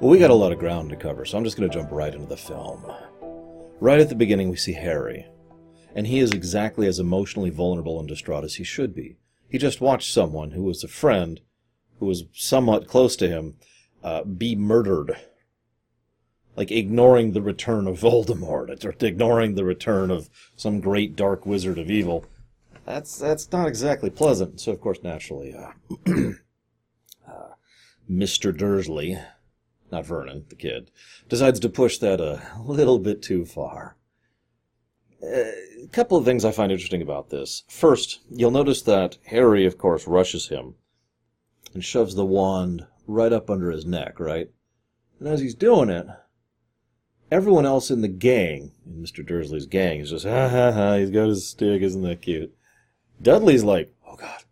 Well, we got a lot of ground to cover, so I'm just going to jump right into the film. Right at the beginning, we see Harry, and he is exactly as emotionally vulnerable and distraught as he should be. He just watched someone who was a friend, who was somewhat close to him, uh, be murdered. Like ignoring the return of Voldemort, or ignoring the return of some great dark wizard of evil. That's that's not exactly pleasant. So of course, naturally, uh, uh, Mr. Dursley, not Vernon, the kid, decides to push that a little bit too far. A couple of things I find interesting about this. First, you'll notice that Harry, of course, rushes him and shoves the wand right up under his neck, right? And as he's doing it, everyone else in the gang, in Mr. Dursley's gang, is just, ha ha ha, he's got his stick, isn't that cute? Dudley's like, oh god,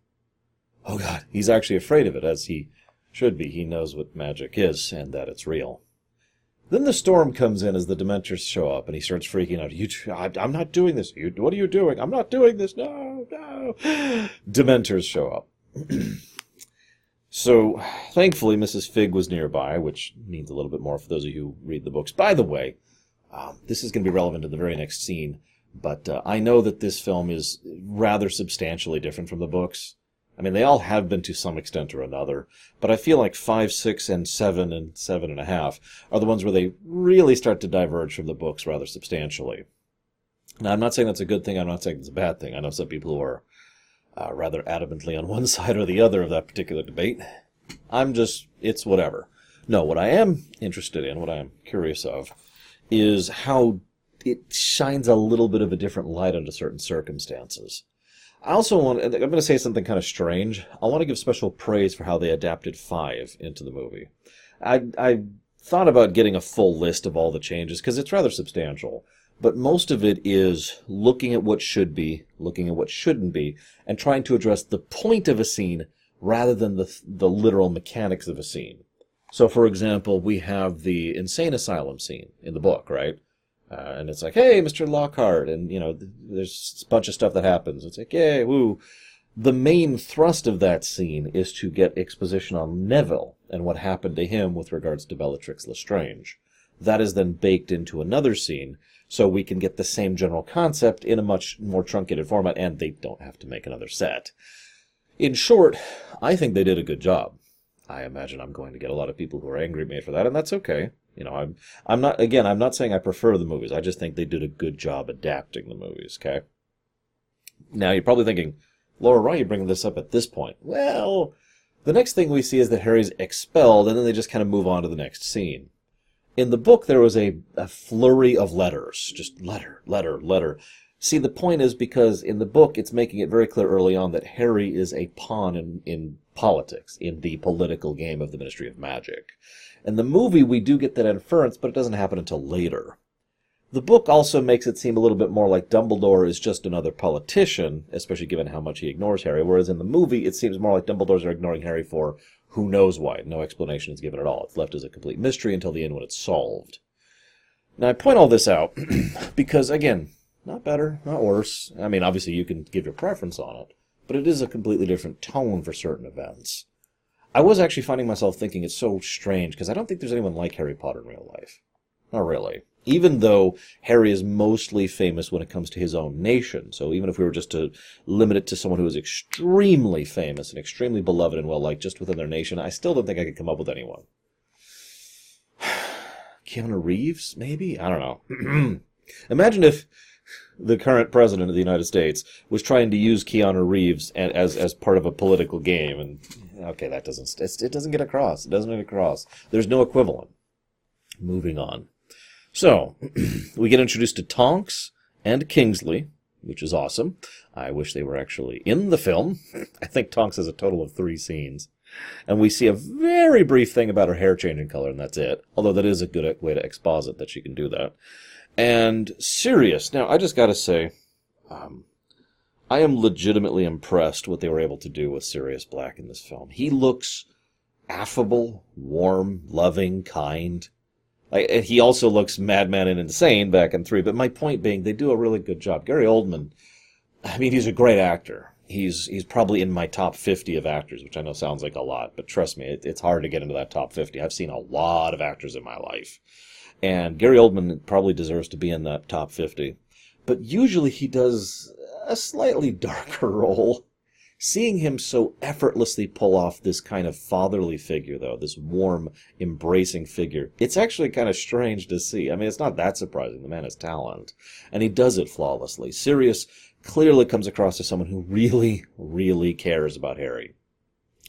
oh god. He's actually afraid of it, as he should be. He knows what magic is and that it's real. Then the storm comes in as the Dementors show up, and he starts freaking out. You, I, I'm not doing this. You, what are you doing? I'm not doing this. No, no. Dementors show up. so, thankfully, Mrs. Figg was nearby, which means a little bit more for those of you who read the books. By the way, um, this is going to be relevant to the very next scene, but uh, I know that this film is rather substantially different from the books. I mean, they all have been to some extent or another, but I feel like five, six, and seven, and seven and a half are the ones where they really start to diverge from the books rather substantially. Now, I'm not saying that's a good thing. I'm not saying it's a bad thing. I know some people who are uh, rather adamantly on one side or the other of that particular debate. I'm just, it's whatever. No, what I am interested in, what I am curious of, is how it shines a little bit of a different light under certain circumstances. I also want, I'm going to say something kind of strange. I want to give special praise for how they adapted Five into the movie. I, I thought about getting a full list of all the changes because it's rather substantial. But most of it is looking at what should be, looking at what shouldn't be, and trying to address the point of a scene rather than the, the literal mechanics of a scene. So, for example, we have the insane asylum scene in the book, right? Uh, and it's like, hey, Mr. Lockhart, and you know, there's a bunch of stuff that happens. It's like, yay, woo. The main thrust of that scene is to get exposition on Neville and what happened to him with regards to Bellatrix Lestrange. That is then baked into another scene, so we can get the same general concept in a much more truncated format, and they don't have to make another set. In short, I think they did a good job. I imagine I'm going to get a lot of people who are angry at me for that, and that's okay. You know, I'm I'm not again, I'm not saying I prefer the movies. I just think they did a good job adapting the movies, okay? Now you're probably thinking, Laura, why are you bringing this up at this point? Well, the next thing we see is that Harry's expelled, and then they just kind of move on to the next scene. In the book, there was a, a flurry of letters, just letter, letter, letter. See, the point is because in the book, it's making it very clear early on that Harry is a pawn in, in politics, in the political game of the Ministry of Magic. In the movie, we do get that inference, but it doesn't happen until later. The book also makes it seem a little bit more like Dumbledore is just another politician, especially given how much he ignores Harry, whereas in the movie, it seems more like Dumbledore's are ignoring Harry for who knows why. No explanation is given at all. It's left as a complete mystery until the end when it's solved. Now, I point all this out because, again, not better, not worse. I mean, obviously, you can give your preference on it, but it is a completely different tone for certain events. I was actually finding myself thinking it's so strange because I don't think there's anyone like Harry Potter in real life. Not really. Even though Harry is mostly famous when it comes to his own nation. So even if we were just to limit it to someone who is extremely famous and extremely beloved and well liked just within their nation, I still don't think I could come up with anyone. Keanu Reeves, maybe? I don't know. Imagine if the current president of the United States was trying to use Keanu Reeves as as part of a political game, and okay, that doesn't it doesn't get across. It doesn't get across. There's no equivalent. Moving on. So we get introduced to Tonks and Kingsley, which is awesome. I wish they were actually in the film. I think Tonks has a total of three scenes. And we see a very brief thing about her hair changing color, and that's it. Although that is a good way to exposit that she can do that. And Sirius. Now, I just got to say, um, I am legitimately impressed what they were able to do with Sirius Black in this film. He looks affable, warm, loving, kind. He also looks madman and insane back in three. But my point being, they do a really good job. Gary Oldman, I mean, he's a great actor. he's he's probably in my top 50 of actors, which I know sounds like a lot, but trust me, it, it's hard to get into that top 50. I've seen a lot of actors in my life. And Gary Oldman probably deserves to be in that top 50. But usually he does a slightly darker role. Seeing him so effortlessly pull off this kind of fatherly figure, though, this warm, embracing figure, it's actually kind of strange to see. I mean, it's not that surprising. The man has talent, and he does it flawlessly. Sirius clearly comes across as someone who really, really cares about Harry.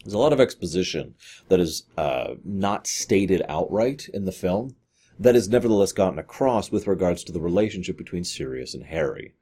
There's a lot of exposition that is uh, not stated outright in the film that is nevertheless gotten across with regards to the relationship between Sirius and Harry.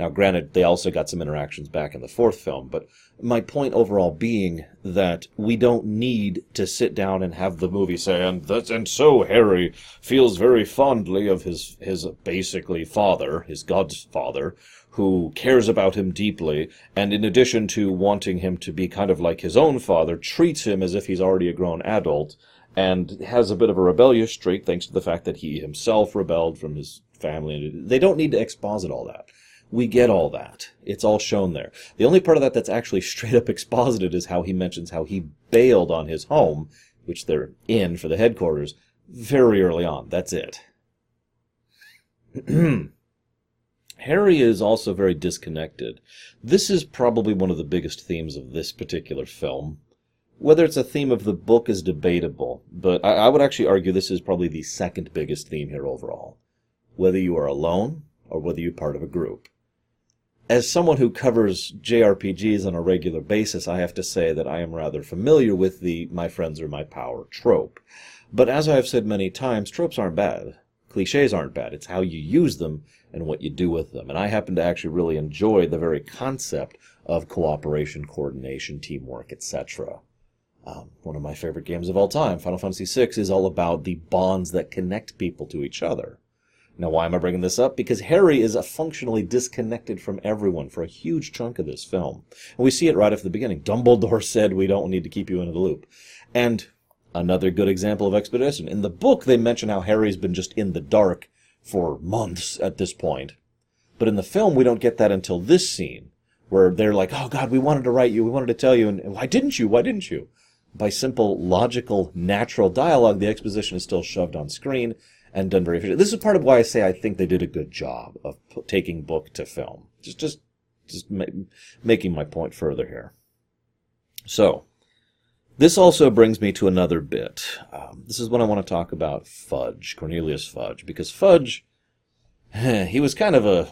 Now, granted, they also got some interactions back in the fourth film, but my point overall being that we don't need to sit down and have the movie say, and that, and so Harry feels very fondly of his his basically father, his godfather, who cares about him deeply, and in addition to wanting him to be kind of like his own father, treats him as if he's already a grown adult, and has a bit of a rebellious streak thanks to the fact that he himself rebelled from his family. They don't need to exposit all that we get all that. It's all shown there. The only part of that that's actually straight up exposited is how he mentions how he bailed on his home, which they're in for the headquarters, very early on. That's it. Harry is also very disconnected. This is probably one of the biggest themes of this particular film. Whether it's a theme of the book is debatable, but I, I would actually argue this is probably the second biggest theme here overall. Whether you are alone or whether you're part of a group as someone who covers JRPGs on a regular basis, I have to say that I am rather familiar with the my friends are my power trope. But as I have said many times, tropes aren't bad. Cliches aren't bad. It's how you use them and what you do with them. And I happen to actually really enjoy the very concept of cooperation, coordination, teamwork, etc. Um, one of my favorite games of all time, Final Fantasy VI, is all about the bonds that connect people to each other. Now, why am I bringing this up? Because Harry is functionally disconnected from everyone for a huge chunk of this film. And we see it right off the beginning. Dumbledore said, we don't need to keep you in the loop. And another good example of expedition. In the book, they mention how Harry's been just in the dark for months at this point. But in the film, we don't get that until this scene, where they're like, oh God, we wanted to write you, we wanted to tell you, and why didn't you? Why didn't you? By simple, logical, natural dialogue, the exposition is still shoved on screen, and done very efficiently. This is part of why I say I think they did a good job of p- taking book to film. Just, just, just ma- making my point further here. So, this also brings me to another bit. Um, this is when I want to talk about Fudge, Cornelius Fudge, because Fudge, he was kind of a,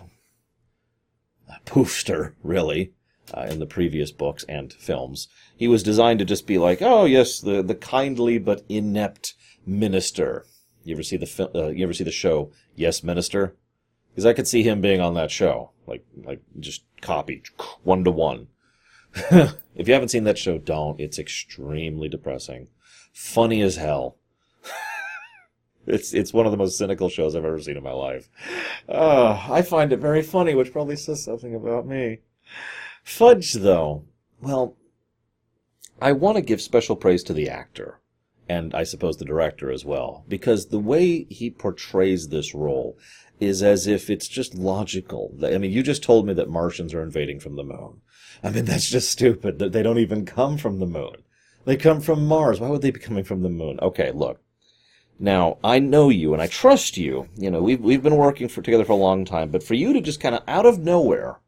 a poofster, really. Uh, in the previous books and films. He was designed to just be like, oh yes, the, the kindly but inept minister you ever see the? Uh, you ever see the show Yes Minister? Because I could see him being on that show, like like just copy one to one. if you haven't seen that show, don't. It's extremely depressing, funny as hell. it's it's one of the most cynical shows I've ever seen in my life. Uh, I find it very funny, which probably says something about me. Fudge, though, well, I want to give special praise to the actor and I suppose the director as well, because the way he portrays this role is as if it's just logical. I mean, you just told me that Martians are invading from the moon. I mean, that's just stupid. That they don't even come from the moon. They come from Mars. Why would they be coming from the moon? Okay, look. Now, I know you and I trust you. You know, we've, we've been working for, together for a long time, but for you to just kind of out of nowhere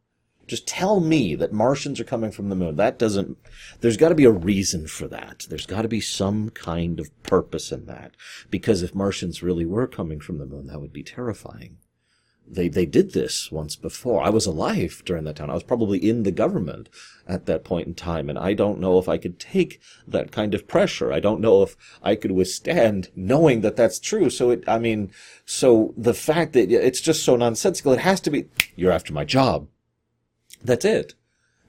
just tell me that Martians are coming from the moon. That doesn't, there's got to be a reason for that. There's got to be some kind of purpose in that. Because if Martians really were coming from the moon, that would be terrifying. They, they did this once before. I was alive during that time. I was probably in the government at that point in time, and I don't know if I could take that kind of pressure. I don't know if I could withstand knowing that that's true. So it, I mean, so the fact that it's just so nonsensical, it has to be, you're after my job that's it.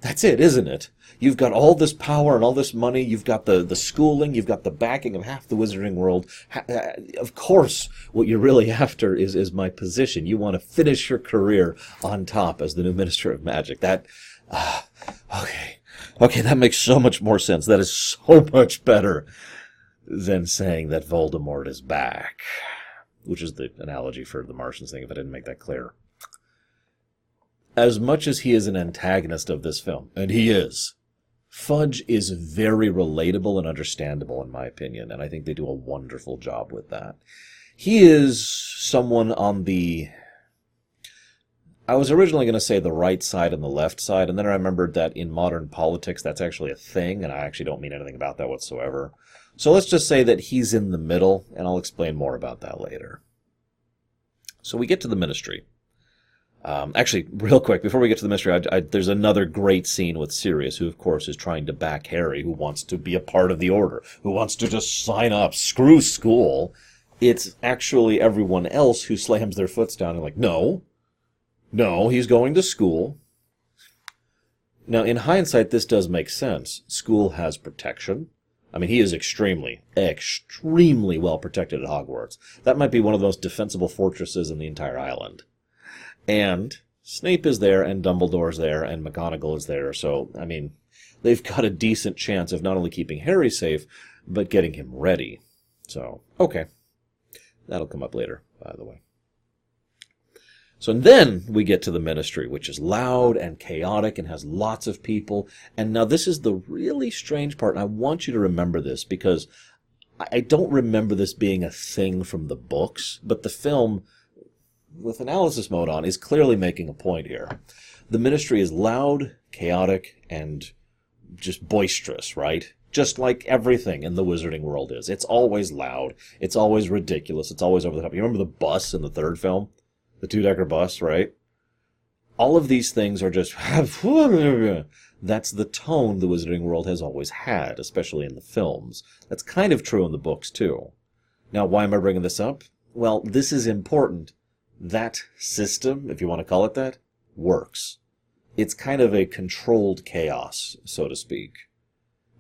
That's it, isn't it? You've got all this power and all this money. You've got the, the schooling. You've got the backing of half the wizarding world. Uh, of course, what you're really after is, is my position. You want to finish your career on top as the new minister of magic. That, uh, okay. Okay, that makes so much more sense. That is so much better than saying that Voldemort is back, which is the analogy for the Martians thing, if I didn't make that clear. As much as he is an antagonist of this film, and he is, Fudge is very relatable and understandable, in my opinion, and I think they do a wonderful job with that. He is someone on the. I was originally going to say the right side and the left side, and then I remembered that in modern politics that's actually a thing, and I actually don't mean anything about that whatsoever. So let's just say that he's in the middle, and I'll explain more about that later. So we get to the ministry. Um, actually, real quick, before we get to the mystery, I, I, there's another great scene with Sirius, who, of course, is trying to back Harry, who wants to be a part of the Order, who wants to just sign up, screw school. It's actually everyone else who slams their foots down and like, no, no, he's going to school. Now, in hindsight, this does make sense. School has protection. I mean, he is extremely, extremely well protected at Hogwarts. That might be one of the most defensible fortresses in the entire island. And Snape is there, and Dumbledore's there, and McGonagall is there. So, I mean, they've got a decent chance of not only keeping Harry safe, but getting him ready. So, okay. That'll come up later, by the way. So and then we get to the ministry, which is loud and chaotic and has lots of people. And now this is the really strange part, and I want you to remember this because I don't remember this being a thing from the books, but the film with analysis mode on, is clearly making a point here. The ministry is loud, chaotic, and just boisterous, right? Just like everything in the wizarding world is. It's always loud. It's always ridiculous. It's always over the top. You remember the bus in the third film? The two decker bus, right? All of these things are just. That's the tone the wizarding world has always had, especially in the films. That's kind of true in the books, too. Now, why am I bringing this up? Well, this is important that system, if you want to call it that, works. It's kind of a controlled chaos, so to speak.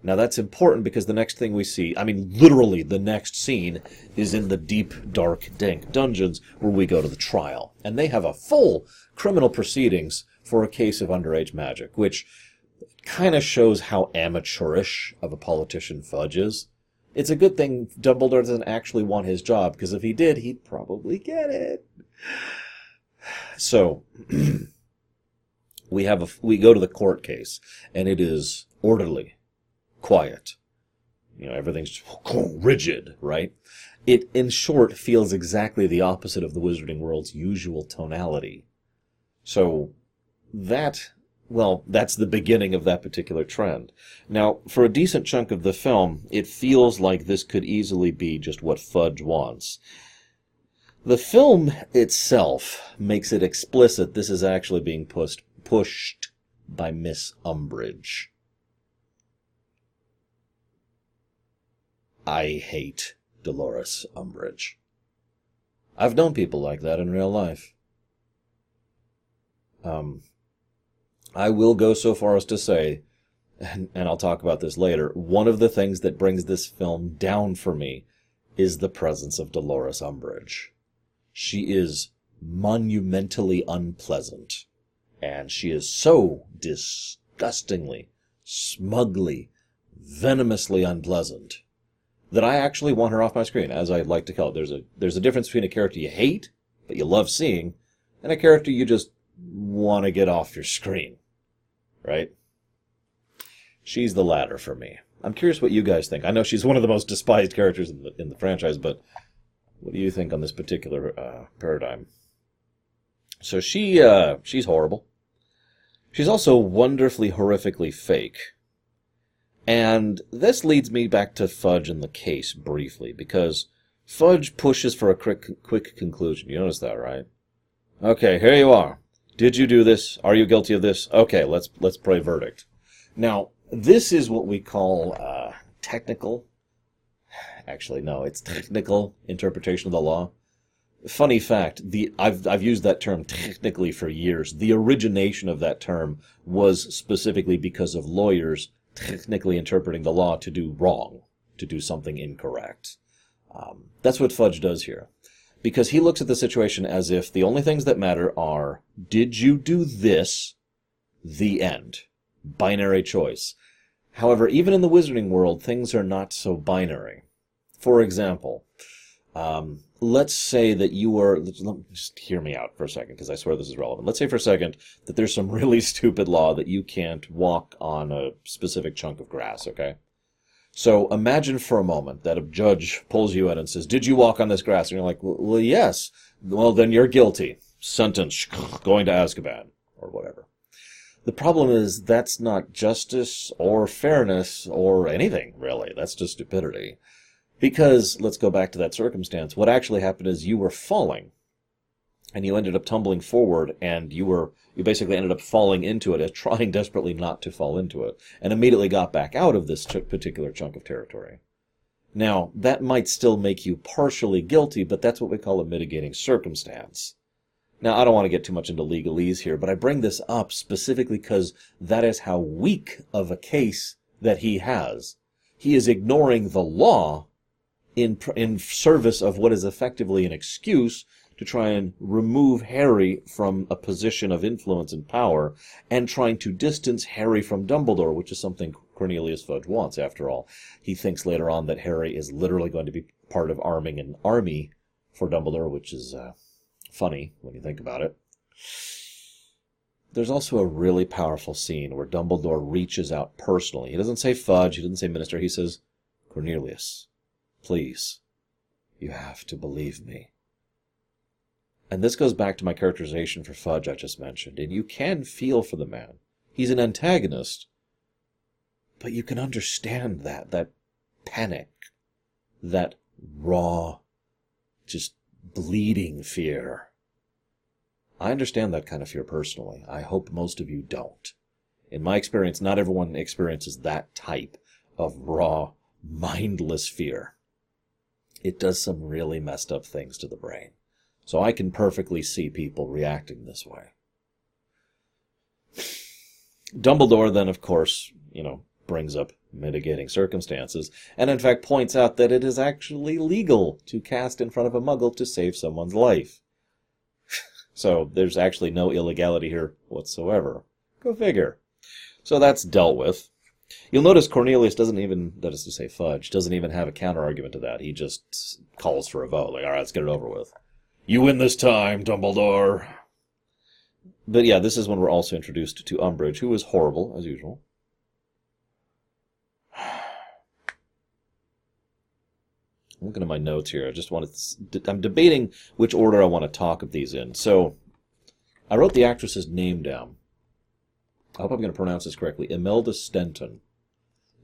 Now that's important because the next thing we see, I mean literally the next scene, is in the deep, dark, dank dungeons where we go to the trial. And they have a full criminal proceedings for a case of underage magic, which kind of shows how amateurish of a politician Fudge is. It's a good thing Dumbledore doesn't actually want his job, because if he did, he'd probably get it. So we have a we go to the court case, and it is orderly, quiet. You know, everything's rigid, right? It, in short, feels exactly the opposite of the Wizarding World's usual tonality. So that well, that's the beginning of that particular trend. Now, for a decent chunk of the film, it feels like this could easily be just what Fudge wants. The film itself makes it explicit this is actually being pushed pushed by Miss Umbridge. I hate Dolores Umbridge. I've known people like that in real life. Um, I will go so far as to say, and, and I'll talk about this later, one of the things that brings this film down for me is the presence of Dolores Umbridge. She is monumentally unpleasant, and she is so disgustingly, smugly, venomously unpleasant that I actually want her off my screen, as I like to call it. There's a there's a difference between a character you hate but you love seeing, and a character you just want to get off your screen, right? She's the latter for me. I'm curious what you guys think. I know she's one of the most despised characters in the in the franchise, but what do you think on this particular uh, paradigm? So she uh, she's horrible. She's also wonderfully horrifically fake. And this leads me back to Fudge and the case briefly, because Fudge pushes for a quick, quick conclusion. You notice that, right? Okay, here you are. Did you do this? Are you guilty of this? Okay, let's let's pray verdict. Now, this is what we call uh, technical actually. No, it's technical interpretation of the law. Funny fact, the I've I've used that term technically for years. The origination of that term was specifically because of lawyers technically interpreting the law to do wrong, to do something incorrect. Um, that's what Fudge does here. Because he looks at the situation as if the only things that matter are, did you do this? The end. Binary choice. However, even in the wizarding world, things are not so binary. For example, Um, let's say that you me just hear me out for a second, because I swear this is relevant. Let's say for a second that there's some really stupid law that you can't walk on a specific chunk of grass, okay? So imagine for a moment that a judge pulls you in and says, Did you walk on this grass? And you're like, Well, yes. Well, then you're guilty. Sentence, going to Azkaban, or whatever. The problem is that's not justice or fairness or anything, really. That's just stupidity. Because, let's go back to that circumstance, what actually happened is you were falling. And you ended up tumbling forward, and you were, you basically ended up falling into it, trying desperately not to fall into it, and immediately got back out of this particular chunk of territory. Now, that might still make you partially guilty, but that's what we call a mitigating circumstance. Now, I don't want to get too much into legalese here, but I bring this up specifically because that is how weak of a case that he has. He is ignoring the law in, in service of what is effectively an excuse to try and remove Harry from a position of influence and power and trying to distance Harry from Dumbledore, which is something Cornelius Fudge wants, after all. He thinks later on that Harry is literally going to be part of arming an army for Dumbledore, which is uh, funny when you think about it. There's also a really powerful scene where Dumbledore reaches out personally. He doesn't say Fudge, he doesn't say Minister, he says, Cornelius, please, you have to believe me. And this goes back to my characterization for Fudge I just mentioned, and you can feel for the man. He's an antagonist, but you can understand that, that panic, that raw, just bleeding fear. I understand that kind of fear personally. I hope most of you don't. In my experience, not everyone experiences that type of raw, mindless fear. It does some really messed up things to the brain. So I can perfectly see people reacting this way. Dumbledore then, of course, you know, brings up mitigating circumstances, and in fact points out that it is actually legal to cast in front of a muggle to save someone's life. so there's actually no illegality here whatsoever. Go figure. So that's dealt with. You'll notice Cornelius doesn't even, that is to say Fudge, doesn't even have a counter argument to that. He just calls for a vote, like, alright, let's get it over with. You win this time, Dumbledore. But yeah, this is when we're also introduced to Umbridge, who is horrible, as usual. I'm looking at my notes here. I just want to. I'm debating which order I want to talk of these in. So, I wrote the actress's name down. I hope I'm going to pronounce this correctly. Imelda Staunton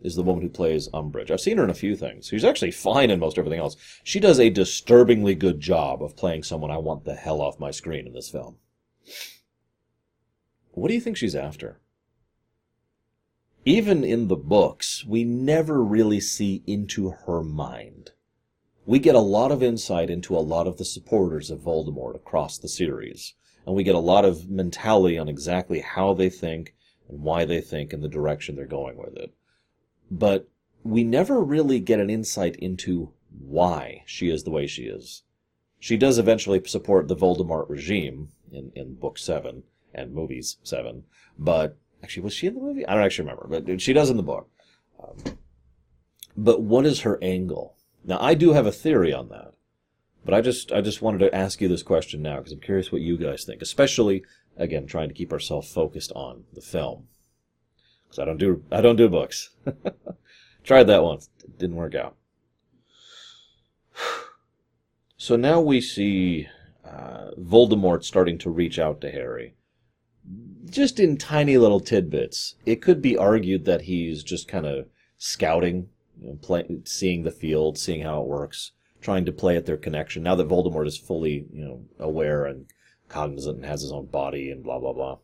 is the woman who plays Umbridge. I've seen her in a few things. She's actually fine in most everything else. She does a disturbingly good job of playing someone I want the hell off my screen in this film. What do you think she's after? Even in the books, we never really see into her mind we get a lot of insight into a lot of the supporters of Voldemort across the series. And we get a lot of mentality on exactly how they think and why they think and the direction they're going with it. But we never really get an insight into why she is the way she is. She does eventually support the Voldemort regime in, in book seven and movies seven, but actually, was she in the movie? I don't actually remember, but she does in the book. Um, but what is her angle? Now, I do have a theory on that, but I just I just wanted to ask you this question now because I'm curious what you guys think, especially again trying to keep ourselves focused on the film because I don't do I don't do books. Tried that once, it didn't work out. So now we see uh, Voldemort starting to reach out to Harry, just in tiny little tidbits. It could be argued that he's just kind of scouting you know, play, seeing the field, seeing how it works, trying to play at their connection. Now that Voldemort is fully, you know, aware and cognizant and has his own body and blah blah blah.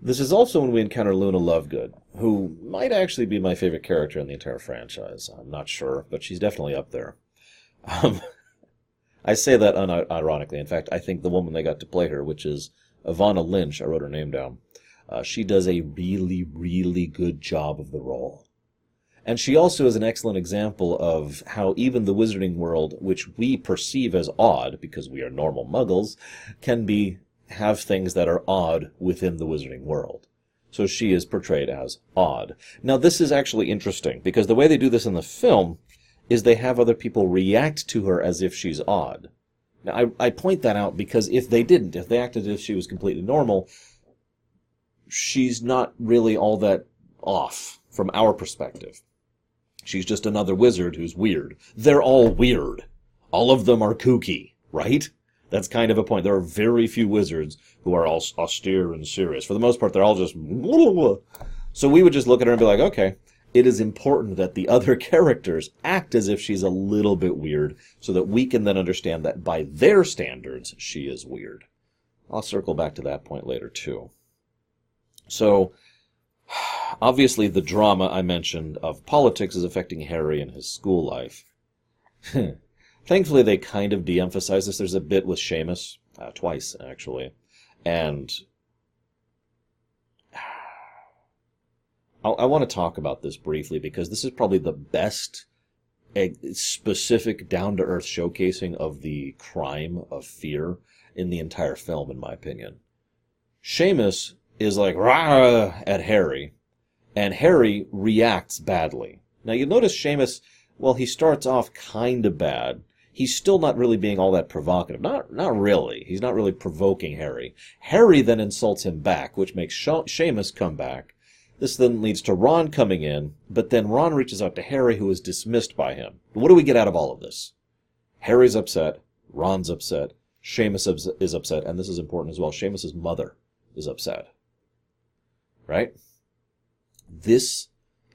This is also when we encounter Luna Lovegood, who might actually be my favorite character in the entire franchise. I'm not sure, but she's definitely up there. Um, I say that unironically. In fact, I think the woman they got to play her, which is Evanna Lynch, I wrote her name down, uh, she does a really, really good job of the role. And she also is an excellent example of how even the wizarding world, which we perceive as odd because we are normal muggles, can be have things that are odd within the wizarding world. So she is portrayed as odd. Now this is actually interesting because the way they do this in the film is they have other people react to her as if she's odd. Now, I, I point that out because if they didn't, if they acted as if she was completely normal, she's not really all that off from our perspective. She's just another wizard who's weird. They're all weird. All of them are kooky, right? That's kind of a point. There are very few wizards who are all austere and serious. For the most part, they're all just. So we would just look at her and be like, okay, it is important that the other characters act as if she's a little bit weird so that we can then understand that by their standards, she is weird. I'll circle back to that point later, too. So, obviously, the drama I mentioned of politics is affecting Harry in his school life. Thankfully, they kind of de emphasize this. There's a bit with Seamus, uh, twice, actually. And I, I want to talk about this briefly because this is probably the best specific down to earth showcasing of the crime of fear in the entire film, in my opinion. Seamus is like rah at Harry, and Harry reacts badly. Now you notice Seamus, well, he starts off kind of bad. He's still not really being all that provocative. Not, not really. He's not really provoking Harry. Harry then insults him back, which makes Seamus come back, this then leads to Ron coming in, but then Ron reaches out to Harry, who is dismissed by him. What do we get out of all of this? Harry's upset, Ron's upset, Seamus is upset, and this is important as well. Seamus's mother is upset. Right? This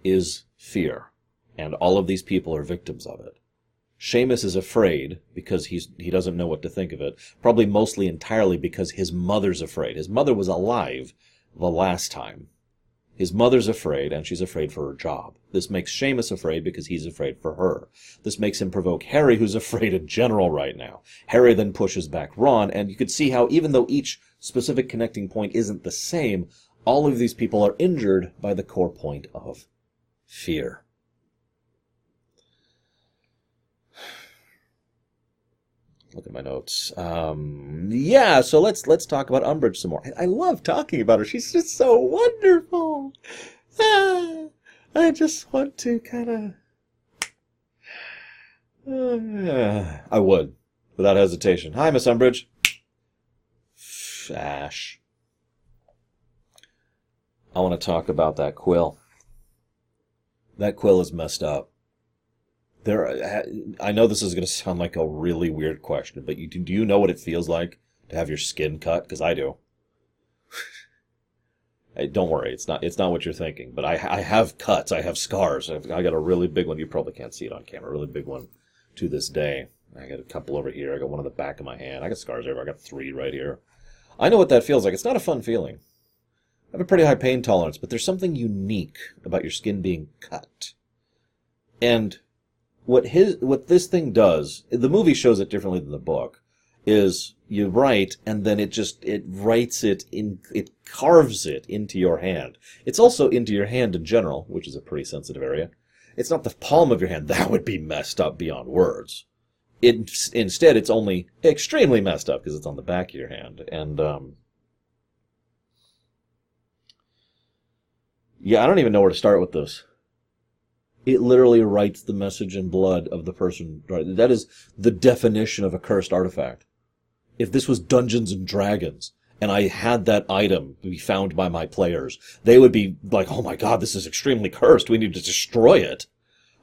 is fear, and all of these people are victims of it. Seamus is afraid because he's he doesn't know what to think of it. Probably mostly entirely because his mother's afraid. His mother was alive the last time his mother's afraid, and she's afraid for her job. This makes Seamus afraid because he's afraid for her. This makes him provoke Harry, who's afraid in general right now. Harry then pushes back Ron, and you can see how even though each specific connecting point isn't the same, all of these people are injured by the core point of fear. Look at my notes. Um, yeah, so let's let's talk about Umbridge some more. I, I love talking about her. She's just so wonderful. Ah, I just want to kind of. Uh, I would, without hesitation. Hi, Miss Umbridge. Ash. I want to talk about that quill. That quill is messed up there uh, i know this is going to sound like a really weird question but you do you know what it feels like to have your skin cut? Because i do. Hey, don't worry it's not it's not what you're thinking but i i have cuts i have scars I've, i got a really big one you probably can't see it on camera a really big one to this day. I got a couple over here i got one on the back of my hand i got scars everywhere i got three right here. I know what that feels like it's not a fun feeling. I have a pretty high pain tolerance, but there's something unique about your skin being cut. And what his what this thing does, the movie shows it differently than the book, is you write and then it just it writes it in it carves it into your hand. It's also into your hand in general, which is a pretty sensitive area. It's not the palm of your hand. That would be messed up beyond words. It, instead, it's only extremely messed up because it's on the back of your hand. And um, yeah, I don't even know where to start with this it literally writes the message in blood of the person. That is the definition of a cursed artifact. If this was Dungeons and Dragons, and I had that item be found by my players, they would be like, "Oh my god, this is extremely cursed. We need to destroy it."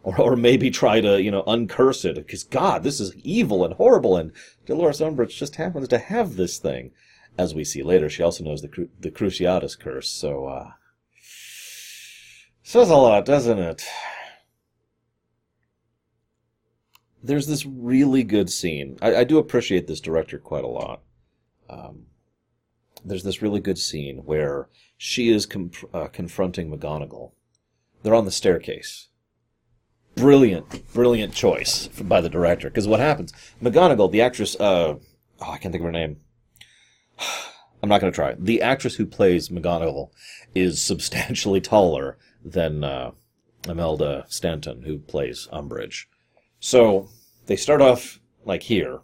Or, or maybe try to, you know, uncurse it, because God, this is evil and horrible, and Dolores Umbridge just happens to have this thing. As we see later, she also knows the, Cru- the Cruciatus curse, so, uh, says a lot, doesn't it? There's this really good scene. I, I, do appreciate this director quite a lot. Um, there's this really good scene where she is uh, confronting McGonagall. They're on the staircase. Brilliant, brilliant choice by the director. Because what happens? McGonagall, the actress, uh, oh, I can't think of her name. I'm not going to try. The actress who plays McGonagall is substantially taller than uh, Imelda Staunton, who plays Umbridge. So they start off like here,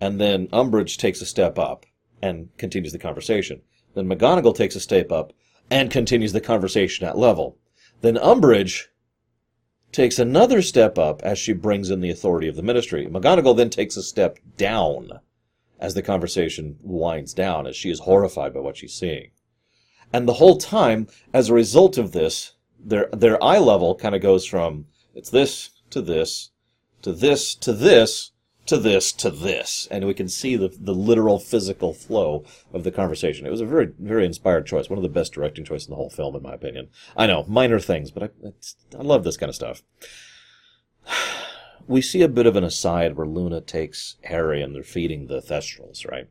and then Umbridge takes a step up and continues the conversation. Then McGonagall takes a step up and continues the conversation at level. Then Umbridge takes another step up as she brings in the authority of the ministry. McGonagall then takes a step down as the conversation winds down, as she is horrified by what she's seeing. And the whole time, as a result of this, their their eye level kind of goes from it's this to this to this to this to this to this, and we can see the the literal physical flow of the conversation. It was a very very inspired choice, one of the best directing choices in the whole film, in my opinion. I know minor things, but I I love this kind of stuff. We see a bit of an aside where Luna takes Harry and they're feeding the Thestrals, right?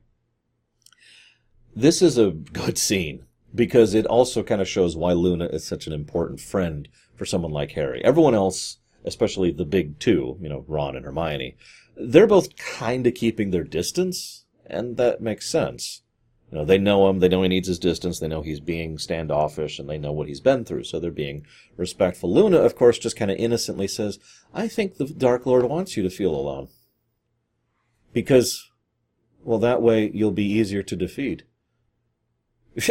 This is a good scene because it also kind of shows why Luna is such an important friend for someone like Harry. Everyone else, especially the big two, you know, Ron and Hermione, they're both kind of keeping their distance, and that makes sense. You know, they know him, they know he needs his distance, they know he's being standoffish, and they know what he's been through, so they're being respectful. Luna, of course, just kind of innocently says, I think the Dark Lord wants you to feel alone. Because, well, that way you'll be easier to defeat.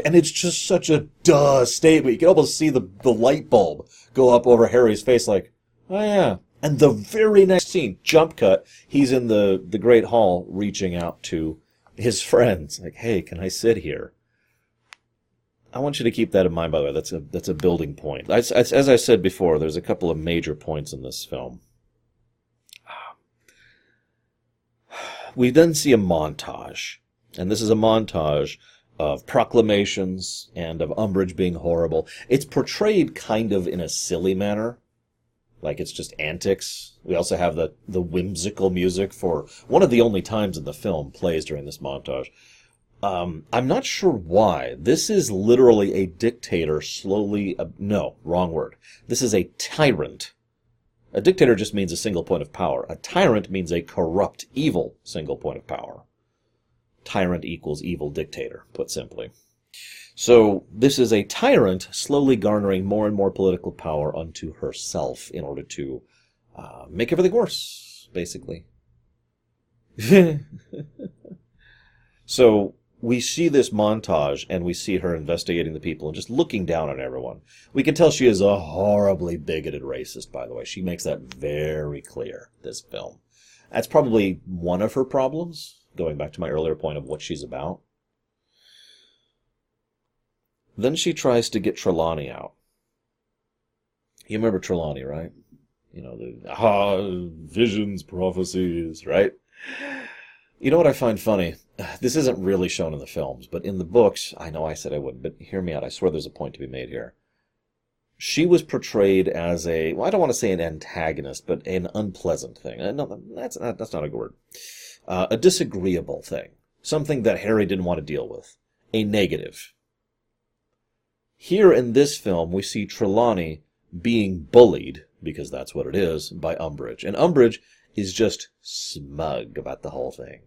And it's just such a duh statement. You can almost see the, the light bulb go up over Harry's face like, oh yeah. And the very next scene, jump cut, he's in the, the Great Hall reaching out to his friends. Like, hey, can I sit here? I want you to keep that in mind, by the way. That's a, that's a building point. As, as, as I said before, there's a couple of major points in this film. We then see a montage. And this is a montage of proclamations and of Umbridge being horrible. It's portrayed kind of in a silly manner. Like it's just antics. We also have the, the whimsical music for one of the only times in the film plays during this montage. Um, I'm not sure why. This is literally a dictator slowly, uh, no, wrong word. This is a tyrant. A dictator just means a single point of power. A tyrant means a corrupt, evil single point of power tyrant equals evil dictator, put simply. So this is a tyrant slowly garnering more and more political power unto herself in order to uh, make everything worse, basically. so we see this montage and we see her investigating the people and just looking down on everyone. We can tell she is a horribly bigoted racist, by the way. She makes that very clear, this film. That's probably one of her problems going back to my earlier point of what she's about. Then she tries to get Trelawney out. You remember Trelawney, right? You know, the ah, visions, prophecies, right? You know what I find funny? This isn't really shown in the films, but in the books, I know I said I wouldn't, but hear me out. I swear there's a point to be made here. She was portrayed as a, well, I don't want to say an antagonist, but an unpleasant thing. Uh, no, that's, that's not a good word uh, a disagreeable thing, something that Harry didn't want to deal with, a negative. Here in this film, we see Trelawney being bullied, because that's what it is, by Umbridge. And Umbridge is just smug about the whole thing.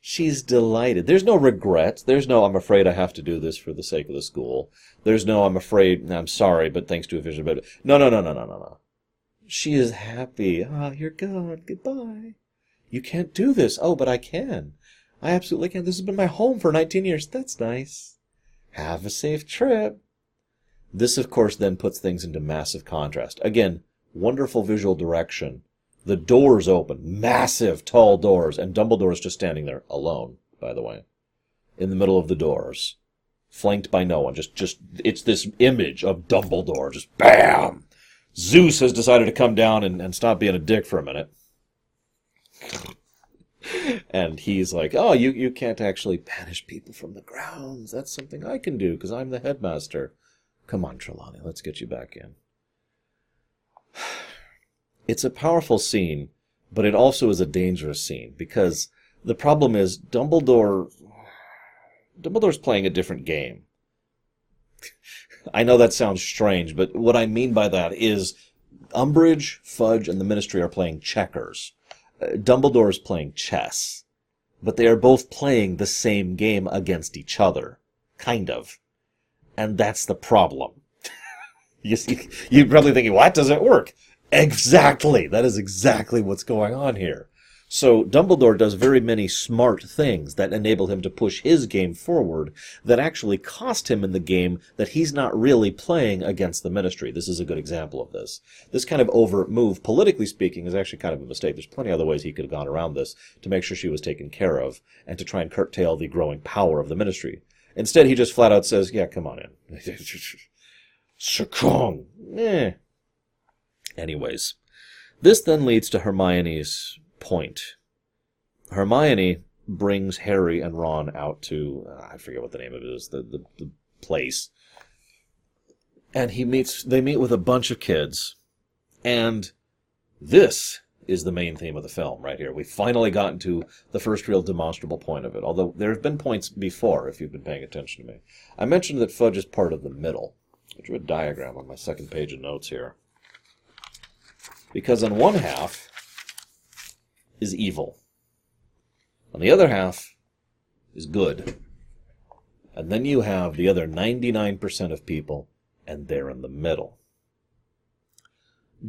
She's delighted. There's no regret. There's no, I'm afraid I have to do this for the sake of the school. There's no, I'm afraid, I'm sorry, but thanks to a vision. But no, no, no, no, no, no, no. She is happy. Ah, oh, you're gone. Goodbye. You can't do this. Oh, but I can. I absolutely can. This has been my home for 19 years. That's nice. Have a safe trip. This, of course, then puts things into massive contrast. Again, wonderful visual direction. The doors open, massive, tall doors, and Dumbledore's just standing there, alone, by the way, in the middle of the doors, flanked by no one. Just, just, it's this image of Dumbledore, just bam! Zeus has decided to come down and, and stop being a dick for a minute and he's like, "Oh, you you can't actually banish people from the grounds. That's something I can do because I'm the headmaster. Come on, Trelawney, let's get you back in." It's a powerful scene, but it also is a dangerous scene because the problem is Dumbledore Dumbledore's playing a different game. I know that sounds strange, but what I mean by that is Umbridge, Fudge, and the Ministry are playing checkers uh, Dumbledore is playing chess, but they are both playing the same game against each other, kind of, and that's the problem. you see, you're probably thinking, "What does it work?" Exactly. That is exactly what's going on here. So Dumbledore does very many smart things that enable him to push his game forward that actually cost him in the game that he's not really playing against the Ministry. This is a good example of this. This kind of overt move, politically speaking, is actually kind of a mistake. There's plenty of other ways he could have gone around this to make sure she was taken care of and to try and curtail the growing power of the Ministry. Instead, he just flat out says, yeah, come on in. Succumb. Eh. Anyways, this then leads to Hermione's point. Hermione brings Harry and Ron out to uh, I forget what the name of it is the, the the place, and he meets they meet with a bunch of kids, and this is the main theme of the film right here. We've finally gotten to the first real demonstrable point of it. Although there have been points before, if you've been paying attention to me. I mentioned that Fudge is part of the middle. I drew a diagram on my second page of notes here. Because on one half is evil. On the other half is good. And then you have the other 99% of people, and they're in the middle.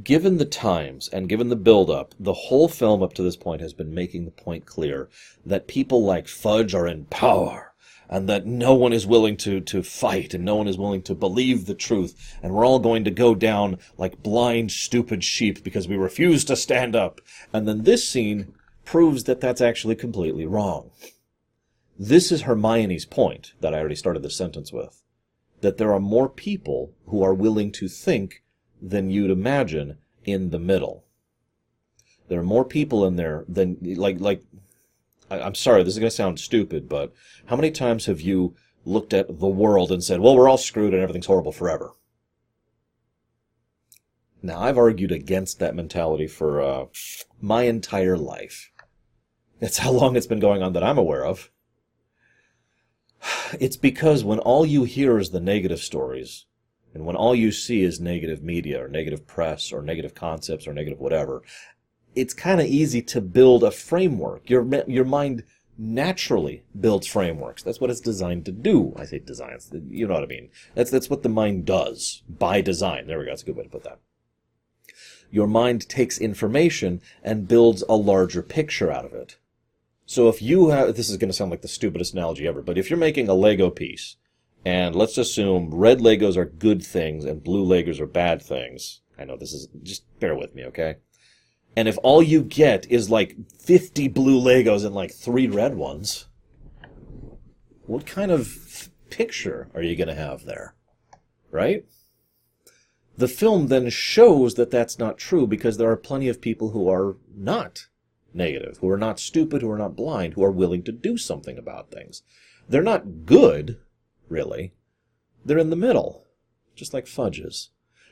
Given the times and given the build up, the whole film up to this point has been making the point clear that people like Fudge are in power and that no one is willing to, to fight and no one is willing to believe the truth and we're all going to go down like blind, stupid sheep because we refuse to stand up. And then this scene proves that that's actually completely wrong. This is Hermione's point that I already started the sentence with. That there are more people who are willing to think than you'd imagine in the middle. There are more people in there than, like, like I, am sorry, this is going to sound stupid, but how many times have you looked at the world and said, well, we're all screwed and everything's horrible forever? Now, I've argued against that mentality for uh, my entire life. That's how long it's been going on that I'm aware of. It's because when all you hear is the negative stories, and when all you see is negative media or negative press or negative concepts or negative whatever, it's kind of easy to build a framework. Your your mind naturally builds frameworks. That's what it's designed to do. I say designs. You know what I mean. That's that's what the mind does by design. There we go. That's a good way to put that. Your mind takes information and builds a larger picture out of it. So if you have, this is going to sound like the stupidest analogy ever, but if you're making a Lego piece, and let's assume red Legos are good things and blue Legos are bad things. I know this is, just bear with me, okay? And if all you get is like 50 blue Legos and like three red ones, what kind of picture are you going to have there? Right? The film then shows that that's not true because there are plenty of people who are not negative, who are not stupid, who are not blind, who are willing to do something about things. They're not good, really. They're in the middle, just like fudges.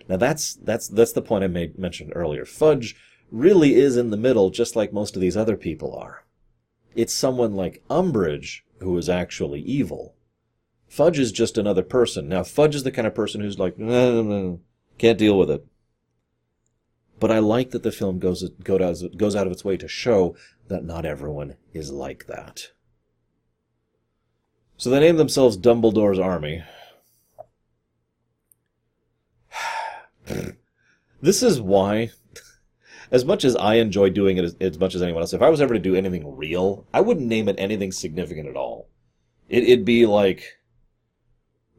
Now that's that's that's the point I made mentioned earlier. Fudge really is in the middle, just like most of these other people are. It's someone like Umbridge who is actually evil. Fudge is just another person. Now, Fudge is the kind of person who's like, can't deal with it. But I like that the film goes, goes out of its way to show that not everyone is like that. So they named themselves Dumbledore's Army. this is why as much as I enjoy doing it as, as, much as anyone else, if I was ever to do anything real, I wouldn't name it anything significant at all. It, it'd be like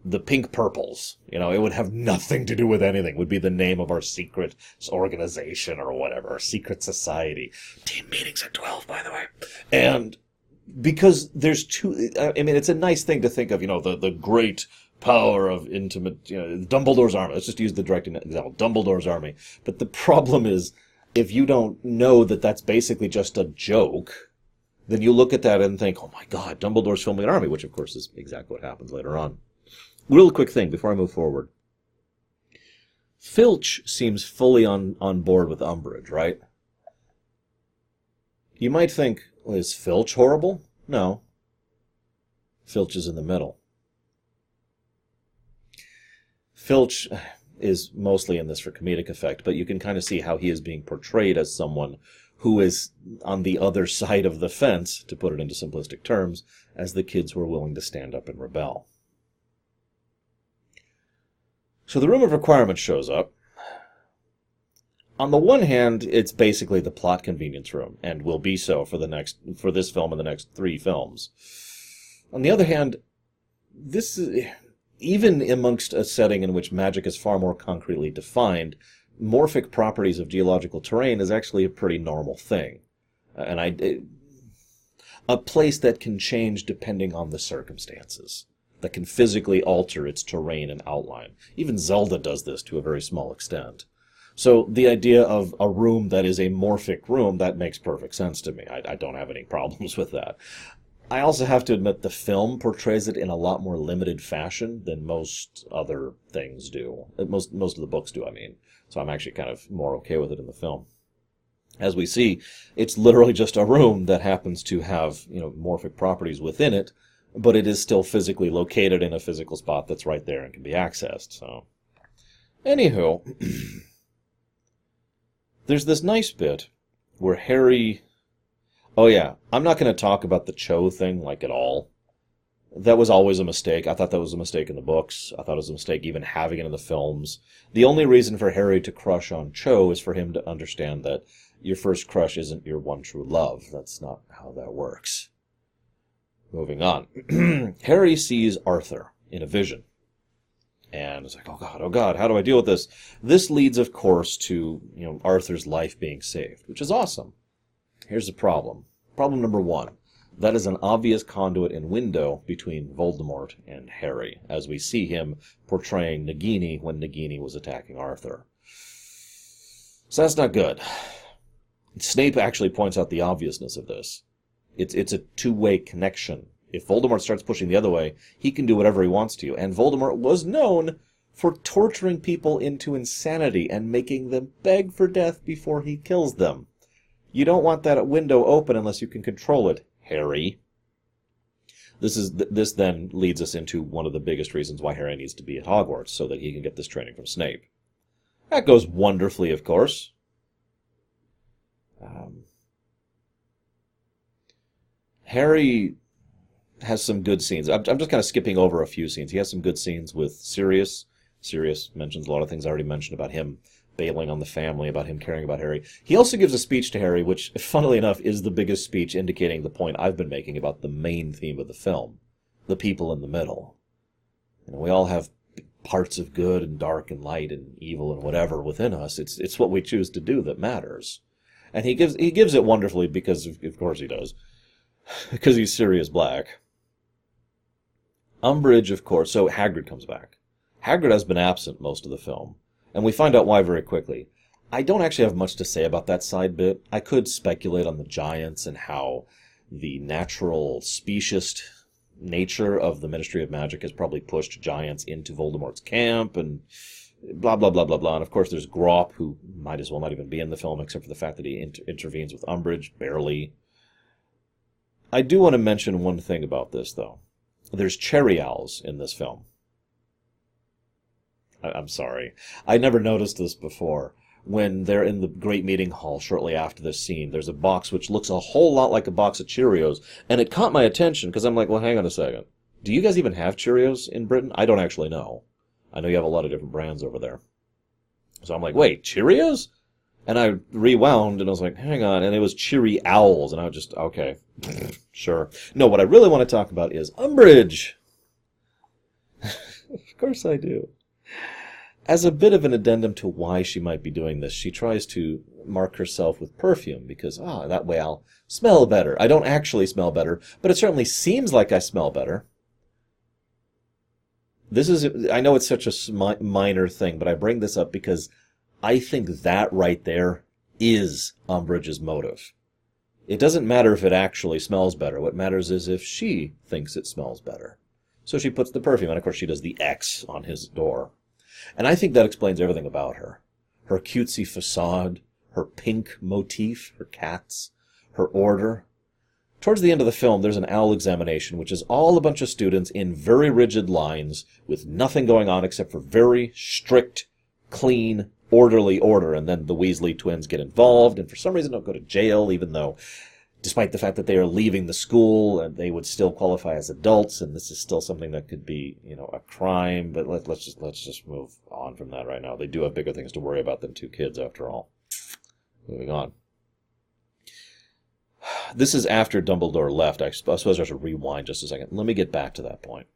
the Pink Purples. You know, it would have nothing to do with anything. It would be the name of our secret organization or whatever, our secret society. Team meetings at 12, by the way. And because there's two, uh, I mean, it's a nice thing to think of, you know, the, the great power of intimate, you know, Dumbledore's army. Let's just use the direct example, Dumbledore's army. But the problem is, if you don't know that that's basically just a joke, then you look at that and think, oh my god, Dumbledore's filming an army, which of course is exactly what happens later on. Real quick thing before I move forward. Filch seems fully on, on board with Umbridge, right? You might think, is Filch horrible? No. Filch is in the middle. Filch, is mostly in this for comedic effect, but you can kind of see how he is being portrayed as someone who is on the other side of the fence, to put it into simplistic terms, as the kids who are willing to stand up and rebel. So the room of requirements shows up. On the one hand, it's basically the plot convenience room, and will be so for the next for this film and the next three films. On the other hand, this is, even amongst a setting in which magic is far more concretely defined, morphic properties of geological terrain is actually a pretty normal thing, uh, and I uh, a place that can change depending on the circumstances, that can physically alter its terrain and outline. Even Zelda does this to a very small extent. So the idea of a room that is a morphic room, that makes perfect sense to me. I, I don't have any problems with that. I also have to admit the film portrays it in a lot more limited fashion than most other things do. Uh, most most of the books do, I mean. So I'm actually kind of more okay with it in the film. As we see, it's literally just a room that happens to have, you know, morphic properties within it, but it is still physically located in a physical spot that's right there and can be accessed. So anywho, there's this nice bit where Harry Oh yeah, I'm not going to talk about the Cho thing like at all. That was always a mistake. I thought that was a mistake in the books. I thought it was a mistake even having it in the films. The only reason for Harry to crush on Cho is for him to understand that your first crush isn't your one true love. That's not how that works. Moving on. Harry sees Arthur in a vision. And it's like, oh god, oh god, how do I deal with this? This leads, of course, to, you know, Arthur's life being saved, which is awesome. Here's the problem. Problem number one. That is an obvious conduit and window between Voldemort and Harry, as we see him portraying Nagini when Nagini was attacking Arthur. So that's not good. Snape actually points out the obviousness of this. It's, it's a two-way connection. If Voldemort starts pushing the other way, he can do whatever he wants to. And Voldemort was known for torturing people into insanity and making them beg for death before he kills them. You don't want that window open unless you can control it, Harry. This is this then leads us into one of the biggest reasons why Harry needs to be at Hogwarts so that he can get this training from Snape. That goes wonderfully, of course. Um, Harry has some good scenes. I'm, I'm just kind of skipping over a few scenes. He has some good scenes with Sirius. Sirius mentions a lot of things I already mentioned about him bailing on the family, about him caring about Harry. He also gives a speech to Harry, which, funnily enough, is the biggest speech indicating the point I've been making about the main theme of the film the people in the middle. And we all have parts of good and dark and light and evil and whatever within us. It's it's what we choose to do that matters. And he gives he gives it wonderfully because of, of course he does. because he's Sirius Black. Umbridge, of course, so Hagrid comes back. Hagrid has been absent most of the film. And we find out why very quickly. I don't actually have much to say about that side bit. I could speculate on the giants and how the natural speciest nature of the Ministry of Magic has probably pushed giants into Voldemort's camp and blah blah blah blah blah. And of course, there's Grawp, who might as well not even be in the film, except for the fact that he inter- intervenes with Umbridge barely. I do want to mention one thing about this, though. There's Cheery Owls in this film. I'm sorry. I never noticed this before. When they're in the great meeting hall shortly after this scene, there's a box which looks a whole lot like a box of Cheerios, and it caught my attention because I'm like, well, hang on a second. Do you guys even have Cheerios in Britain? I don't actually know. I know you have a lot of different brands over there. So I'm like, wait, Cheerios? And I rewound and I was like, hang on. And it was Cheery Owls. And I was just, okay, sure. No, what I really want to talk about is Umbridge. of course I do. As a bit of an addendum to why she might be doing this, she tries to mark herself with perfume because, ah, that way I'll smell better. I don't actually smell better, but it certainly seems like I smell better. This is, I know it's such a minor thing, but I bring this up because I think that right there is Umbridge's motive. It doesn't matter if it actually smells better. What matters is if she thinks it smells better. So she puts the perfume, and of course she does the X on his door. And I think that explains everything about her. Her cutesy facade, her pink motif, her cats, her order. Towards the end of the film, there's an owl examination, which is all a bunch of students in very rigid lines with nothing going on except for very strict, clean, orderly order. And then the Weasley twins get involved and for some reason don't go to jail, even though despite the fact that they are leaving the school and they would still qualify as adults and this is still something that could be you know a crime but let, let's just let's just move on from that right now they do have bigger things to worry about than two kids after all moving on. This is after Dumbledore left. I suppose I should rewind just a second. Let me get back to that point.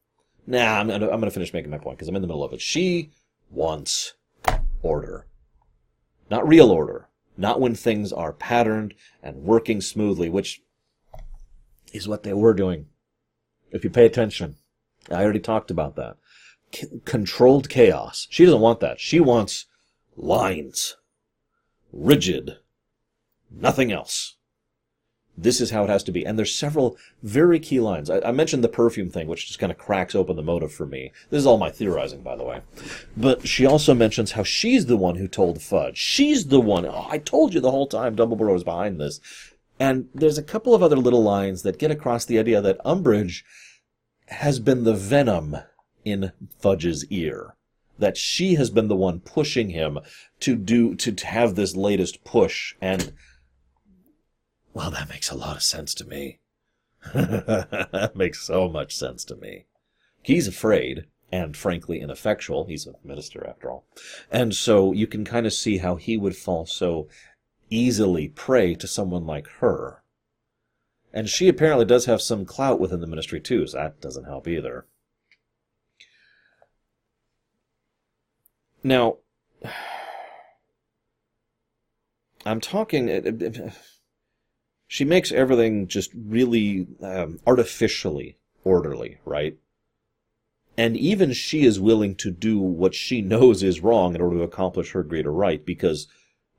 Nah, I'm I'm gonna finish making my point because I'm in the middle of it. She wants order. Not real order. Not when things are patterned and working smoothly, which is what they were doing. If you pay attention. I already talked about that. C- controlled chaos. She doesn't want that. She wants lines. Rigid. Nothing else. This is how it has to be. And there's several very key lines. I, I, mentioned the perfume thing, which just kind of cracks open the motive for me. This is all my theorizing, by the way. But she also mentions how she's the one who told Fudge. She's the one. Oh, I told you the whole time Dumbledore was behind this. And there's a couple of other little lines that get across the idea that Umbridge has been the venom in Fudge's ear. That she has been the one pushing him to do, to, to have this latest push. And, well, that makes a lot of sense to me. that makes so much sense to me. He's afraid and frankly ineffectual. He's a minister after all. And so you can kind of see how he would fall so easily prey to someone like her. And she apparently does have some clout within the ministry too, so that doesn't help either. Now, I'm talking. Eh, eh, eh, She makes everything just really um, artificially orderly, right? And even she is willing to do what she knows is wrong in order to accomplish her greater right because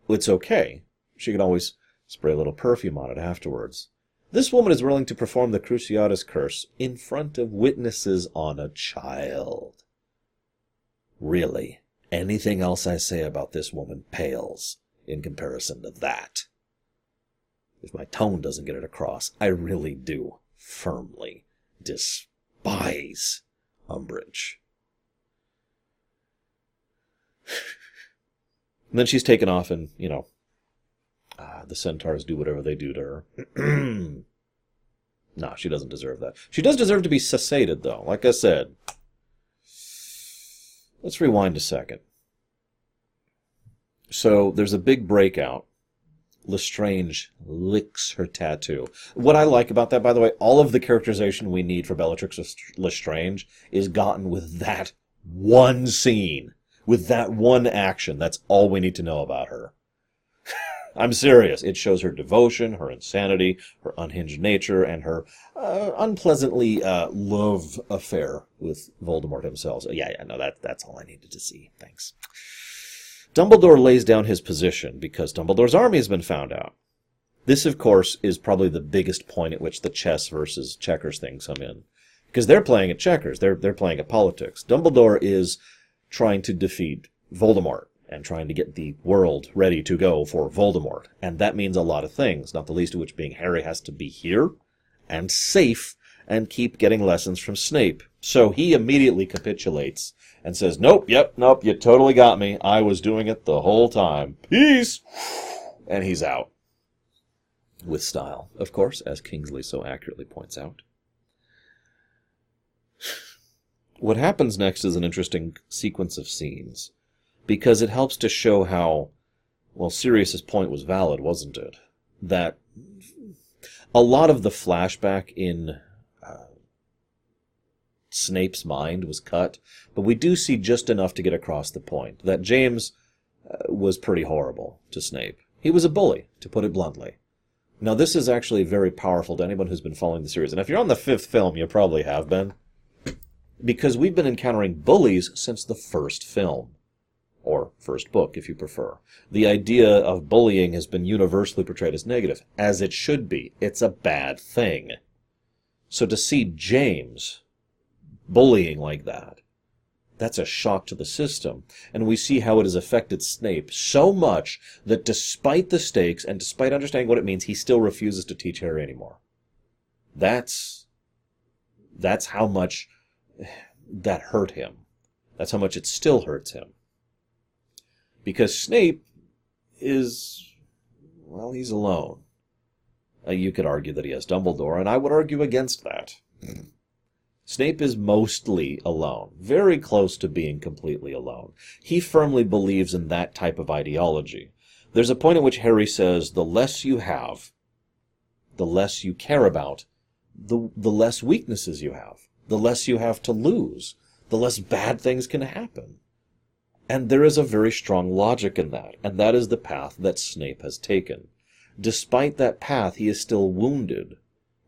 it's okay. She can always spray a little perfume on it afterwards. This woman is willing to perform the Cruciatus curse in front of witnesses on a child. Really, anything else I say about this woman pales in comparison to that. If my tone doesn't get it across, I really do firmly despise Umbridge. and then she's taken off and, you know, uh, the centaurs do whatever they do to her. no, she doesn't deserve that. She does deserve to be cessated, though. Like I said. Let's rewind a second. So there's a big breakout. Lestrange licks her tattoo. What I like about that, by the way, all of the characterization we need for Bellatrix Lestrange is gotten with that one scene, with that one action. That's all we need to know about her. I'm serious. It shows her devotion, her insanity, her unhinged nature, and her uh, unpleasantly uh, love affair with Voldemort himself. So yeah, yeah, no, that that's all I needed to see. Thanks. Dumbledore lays down his position because Dumbledore's army has been found out. This, of course, is probably the biggest point at which the chess versus checkers thing come in. Because they're playing at checkers. They're, they're playing at politics. Dumbledore is trying to defeat Voldemort and trying to get the world ready to go for Voldemort. And that means a lot of things, not the least of which being Harry has to be here and safe and keep getting lessons from Snape. So he immediately capitulates and says, Nope, yep, nope, you totally got me. I was doing it the whole time. Peace! And he's out. With style, of course, as Kingsley so accurately points out. What happens next is an interesting sequence of scenes, because it helps to show how, well, Sirius's point was valid, wasn't it? That a lot of the flashback in Snape's mind was cut, but we do see just enough to get across the point that James uh, was pretty horrible to Snape. He was a bully, to put it bluntly. Now, this is actually very powerful to anyone who's been following the series. And if you're on the fifth film, you probably have been. Because we've been encountering bullies since the first film. Or first book, if you prefer. The idea of bullying has been universally portrayed as negative, as it should be. It's a bad thing. So to see James bullying like that. That's a shock to the system. And we see how it has affected Snape so much that despite the stakes and despite understanding what it means, he still refuses to teach Harry anymore. That's, that's how much that hurt him. That's how much it still hurts him. Because Snape is, well, he's alone. Uh, you could argue that he has Dumbledore, and I would argue against that. Snape is mostly alone, very close to being completely alone. He firmly believes in that type of ideology. There's a point at which Harry says, the less you have, the less you care about, the, the less weaknesses you have, the less you have to lose, the less bad things can happen. And there is a very strong logic in that, and that is the path that Snape has taken. Despite that path, he is still wounded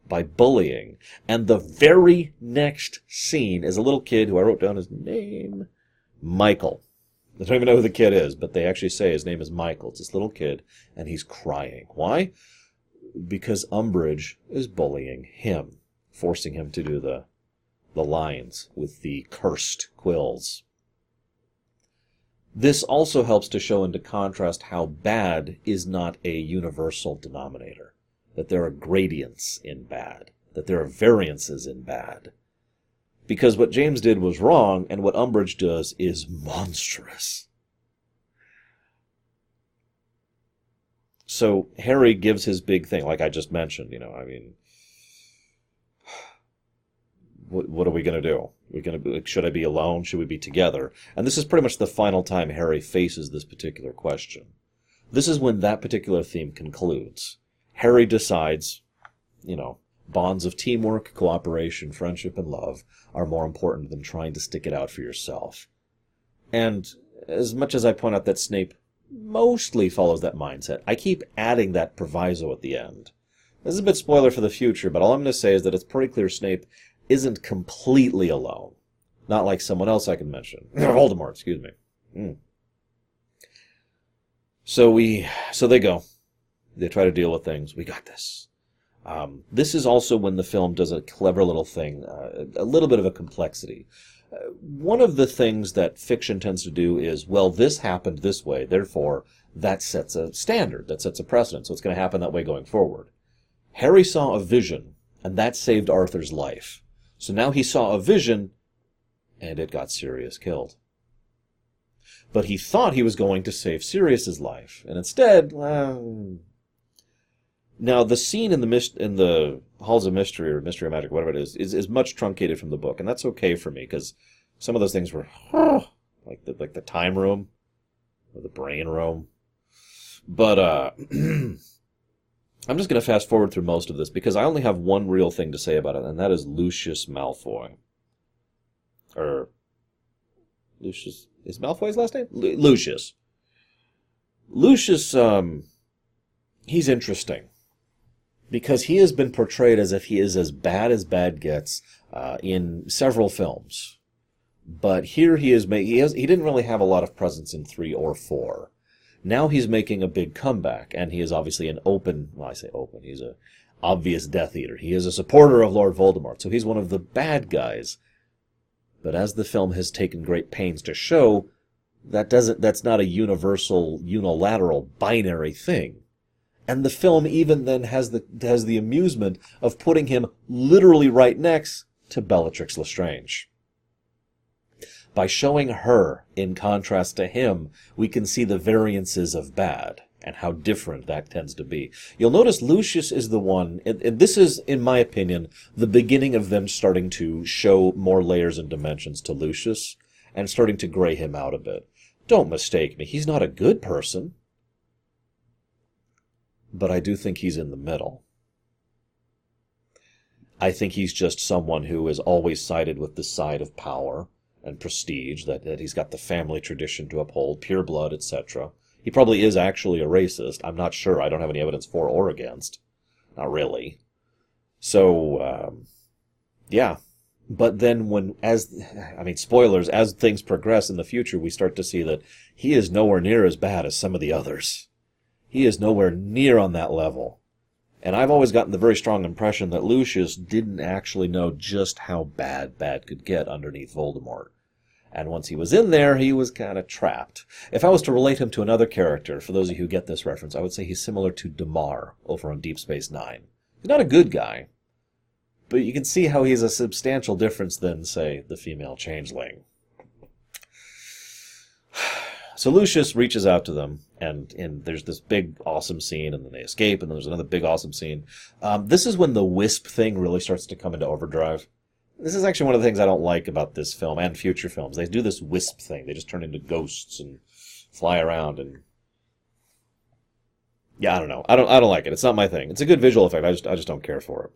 by bullying. And the very next scene is a little kid who I wrote down his name, Michael. I don't even know who the kid is, but they actually say his name is Michael. It's this little kid, and he's crying. Why? Because Umbridge is bullying him, forcing him to do the the lines with the cursed quills. This also helps to show and to contrast how bad is not a universal denominator, that there are gradients in bad, that there are variances in bad. Because what James did was wrong, and what Umbridge does is monstrous. So Harry gives his big thing, like I just mentioned, you know, I mean, what, what are we going to do? We're going to should I be alone? Should we be together? And this is pretty much the final time Harry faces this particular question. This is when that particular theme concludes. Harry decides, you know, bonds of teamwork, cooperation, friendship, and love are more important than trying to stick it out for yourself. And as much as I point out that Snape mostly follows that mindset, I keep adding that proviso at the end. This is a bit spoiler for the future, but all I'm going to say is that it's pretty clear Snape isn't completely alone. Not like someone else I can mention. Voldemort, excuse me. Mm. So we, so they go. They try to deal with things. We got this. Um, this is also when the film does a clever little thing, uh, a little bit of a complexity. Uh, one of the things that fiction tends to do is, well, this happened this way, therefore that sets a standard, that sets a precedent, so it's going to happen that way going forward. Harry saw a vision, and that saved Arthur's life. So now he saw a vision, and it got Sirius killed. But he thought he was going to save Sirius's life, and instead, well, now the scene in the mist in the halls of mystery or mystery of magic, whatever it is, is, is much truncated from the book, and that's okay for me because some of those things were like the like the time room or the brain room. But uh I'm just going to fast forward through most of this because I only have one real thing to say about it, and that is Lucius Malfoy. Or Lucius is Malfoy's last name? Lu- Lucius. Lucius, um, he's interesting because he has been portrayed as if he is as bad as bad gets uh, in several films. But here he is. Ma- he has. He didn't really have a lot of presence in three or four. Now he's making a big comeback, and he is obviously an open, well, I say open, he's a obvious Death Eater. He is a supporter of Lord Voldemort, so he's one of the bad guys. But as the film has taken great pains to show, that doesn't, that's not a universal, unilateral, binary thing. And the film even then has the, has the amusement of putting him literally right next to Bellatrix Lestrange. By showing her in contrast to him, we can see the variances of bad and how different that tends to be. You'll notice Lucius is the one, and, and, this is, in my opinion, the beginning of them starting to show more layers and dimensions to Lucius and starting to gray him out a bit. Don't mistake me, he's not a good person. But I do think he's in the middle. I think he's just someone who has always sided with the side of power and prestige, that, that he's got the family tradition to uphold, pure blood, etc. He probably is actually a racist. I'm not sure. I don't have any evidence for or against. Not really. So, um, yeah. But then when, as, I mean, spoilers, as things progress in the future, we start to see that he is nowhere near as bad as some of the others. He is nowhere near on that level. And I've always gotten the very strong impression that Lucius didn't actually know just how bad bad could get underneath Voldemort. And once he was in there, he was kind of trapped. If I was to relate him to another character, for those of you who get this reference, I would say he's similar to Damar over on Deep Space Nine. He's not a good guy, but you can see how he's a substantial difference than, say, the female changeling. So Lucius reaches out to them, and, and there's this big, awesome scene, and then they escape, and then there's another big, awesome scene. Um, this is when the wisp thing really starts to come into overdrive. This is actually one of the things I don't like about this film and future films. They do this wisp thing. They just turn into ghosts and fly around, and yeah, I don't know. I don't I don't like it. It's not my thing. It's a good visual effect. I just I just don't care for it.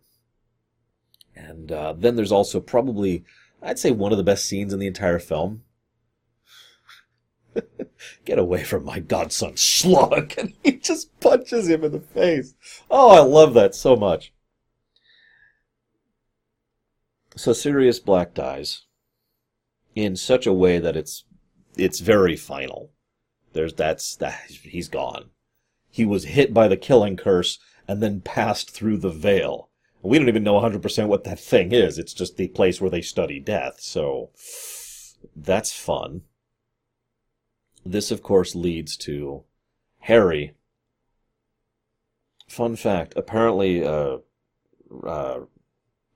And uh, then there's also probably I'd say one of the best scenes in the entire film. Get away from my godson, slug! And he just punches him in the face. Oh, I love that so much. So Sirius Black dies in such a way that it's it's very final. There's that's that he's gone. He was hit by the killing curse and then passed through the veil. We don't even know 100% what that thing is. It's just the place where they study death. So that's fun. This, of course, leads to Harry. Fun fact apparently, uh, uh,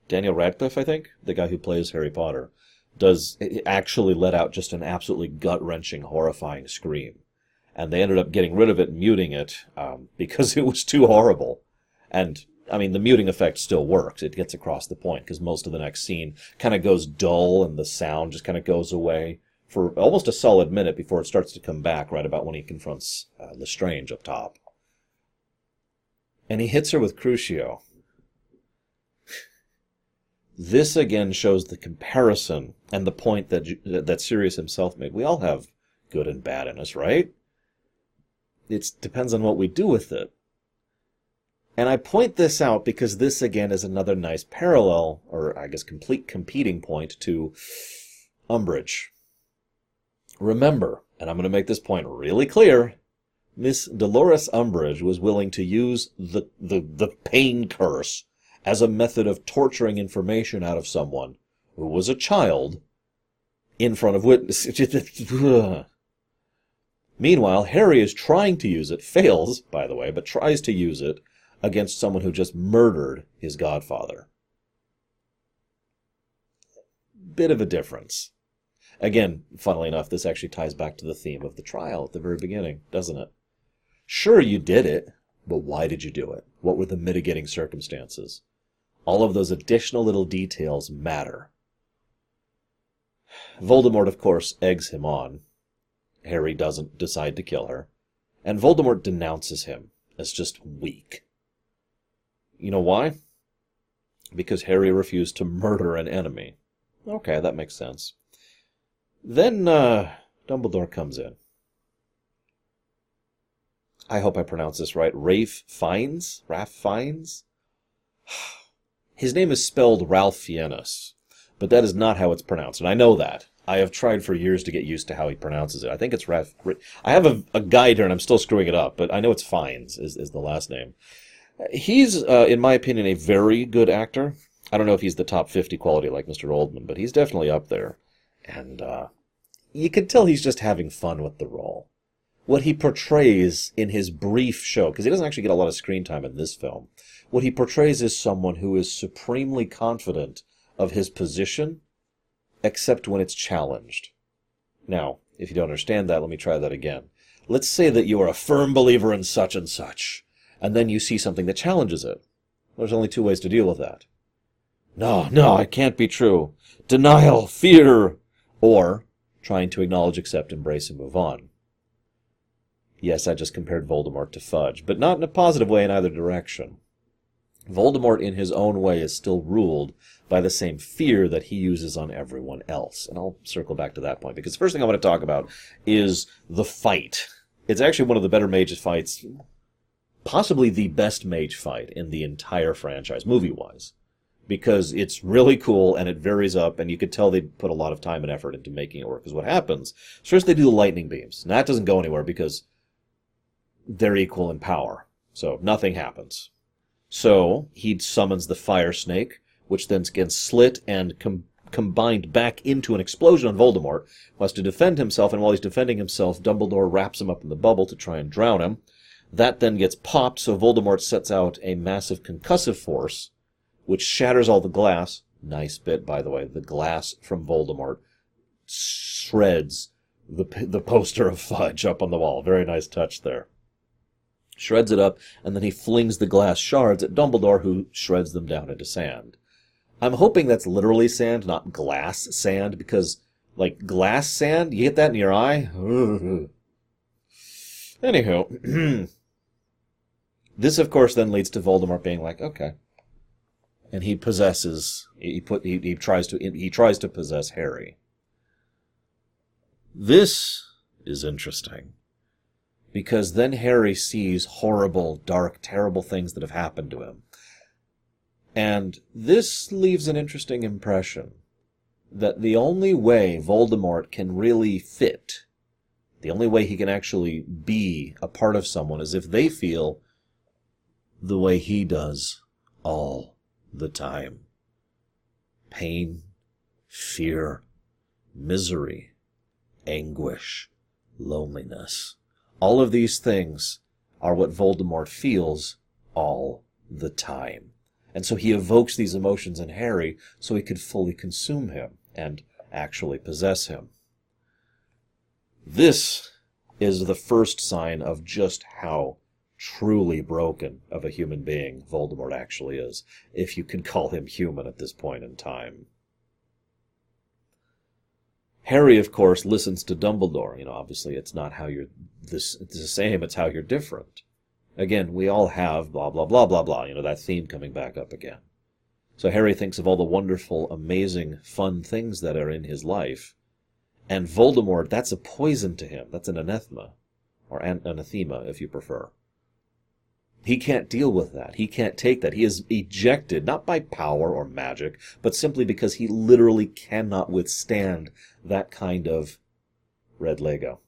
Daniel Radcliffe, I think, the guy who plays Harry Potter, does actually let out just an absolutely gut wrenching, horrifying scream. And they ended up getting rid of it, muting it, um, because it was too horrible. And I mean, the muting effect still works. It gets across the point because most of the next scene kind of goes dull and the sound just kind of goes away for almost a solid minute before it starts to come back right about when he confronts uh, Lestrange up top. And he hits her with Crucio. This again shows the comparison and the point that that Sirius himself made. We all have good and bad in us, right? It depends on what we do with it. And I point this out because this again is another nice parallel, or I guess complete competing point to Umbridge. Remember, and I'm going to make this point really clear, Miss Dolores Umbridge was willing to use the, the, the pain curse as a method of torturing information out of someone who was a child in front of witnesses. Meanwhile, Harry is trying to use it, fails, by the way, but tries to use it against someone who just murdered his godfather. Bit of a difference. Again, funnily enough, this actually ties back to the theme of the trial at the very beginning, doesn't it? Sure, you did it, but why did you do it? What were the mitigating circumstances? All of those additional little details matter. Voldemort, of course, eggs him on. Harry doesn't decide to kill her. And Voldemort denounces him as just weak. You know why? Because Harry refused to murder an enemy. Okay, that makes sense. Then, uh, Dumbledore comes in. I hope I pronounce this right. Rafe Fiennes? Ralph Fiennes? His name is spelled Ralph Fiennes, but that is not how it's pronounced, and I know that. I have tried for years to get used to how he pronounces it. I think it's Ralph. I have a, a guide here, and I'm still screwing it up, but I know it's Fiennes is, is the last name. He's, uh, in my opinion, a very good actor. I don't know if he's the top 50 quality like Mr. Oldman, but he's definitely up there. And uh, you can tell he's just having fun with the role. What he portrays in his brief show, because he doesn't actually get a lot of screen time in this film, what he portrays is someone who is supremely confident of his position, except when it's challenged. Now, if you don't understand that, let me try that again. Let's say that you are a firm believer in such and such, and then you see something that challenges it. There's only two ways to deal with that. No, no, it can't be true. Denial, fear, or trying to acknowledge, accept, embrace, and move on. Yes, I just compared Voldemort to Fudge, but not in a positive way in either direction. Voldemort, in his own way, is still ruled by the same fear that he uses on everyone else. And I'll circle back to that point because the first thing I want to talk about is the fight. It's actually one of the better mage fights, possibly the best mage fight in the entire franchise, movie wise. Because it's really cool and it varies up, and you could tell they put a lot of time and effort into making it work. Because what happens, first they do the lightning beams. And that doesn't go anywhere because they're equal in power. So nothing happens. So he summons the fire snake, which then gets slit and com- combined back into an explosion on Voldemort, who has to defend himself, and while he's defending himself, Dumbledore wraps him up in the bubble to try and drown him. That then gets popped, so Voldemort sets out a massive concussive force, which shatters all the glass. Nice bit, by the way. The glass from Voldemort shreds the, the poster of Fudge up on the wall. Very nice touch there shreds it up, and then he flings the glass shards at Dumbledore, who shreds them down into sand. I'm hoping that's literally sand, not glass sand, because, like, glass sand, you get that in your eye? Anywho, This, of course, then leads to Voldemort being like, okay. And he possesses, he put, he, he tries to, he tries to possess Harry. This is interesting. Because then Harry sees horrible, dark, terrible things that have happened to him. And this leaves an interesting impression that the only way Voldemort can really fit, the only way he can actually be a part of someone is if they feel the way he does all the time. Pain, fear, misery, anguish, loneliness. All of these things are what Voldemort feels all the time. And so he evokes these emotions in Harry so he could fully consume him and actually possess him. This is the first sign of just how truly broken of a human being Voldemort actually is, if you can call him human at this point in time. Harry, of course, listens to Dumbledore. You know, obviously it's not how you're this, the same, it's how you're different. Again, we all have blah, blah, blah, blah, blah. You know, that theme coming back up again. So Harry thinks of all the wonderful, amazing, fun things that are in his life. And Voldemort, that's a poison to him. That's an anathema. Or an- anathema, if you prefer. He can't deal with that. He can't take that. He is ejected, not by power or magic, but simply because he literally cannot withstand that kind of red Lego.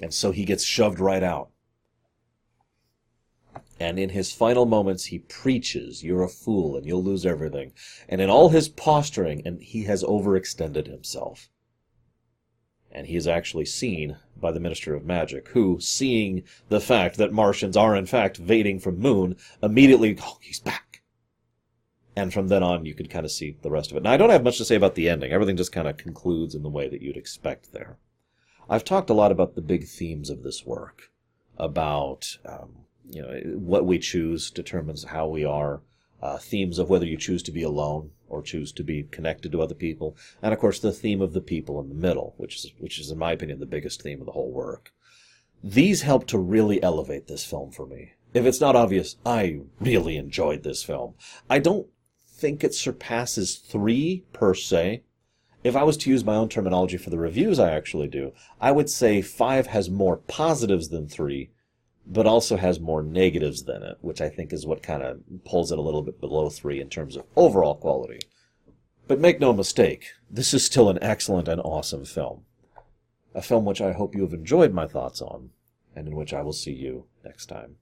And so he gets shoved right out. And in his final moments, he preaches, You're a fool and you'll lose everything. And in all his posturing, and he has overextended himself. And he is actually seen by the Minister of Magic, who, seeing the fact that Martians are in fact vading from Moon, immediately, oh, he's back. And from then on, you could kind of see the rest of it. Now, I don't have much to say about the ending. Everything just kind of concludes in the way that you'd expect there. I've talked a lot about the big themes of this work, about um, you know what we choose determines how we are uh, themes of whether you choose to be alone or choose to be connected to other people. And of course the theme of the people in the middle which is which is in my opinion the biggest theme of the whole work. These help to really elevate this film for me. If it's not obvious i really enjoyed this film. I don't think it surpasses three per se. If I was to use my own terminology for the reviews I actually do, I would say five has more positives than three, but also has more negatives than it, which I think is what kind of pulls it a little bit below three in terms of overall quality. But make no mistake, this is still an excellent and awesome film. A film which I hope you have enjoyed my thoughts on, and in which I will see you next time.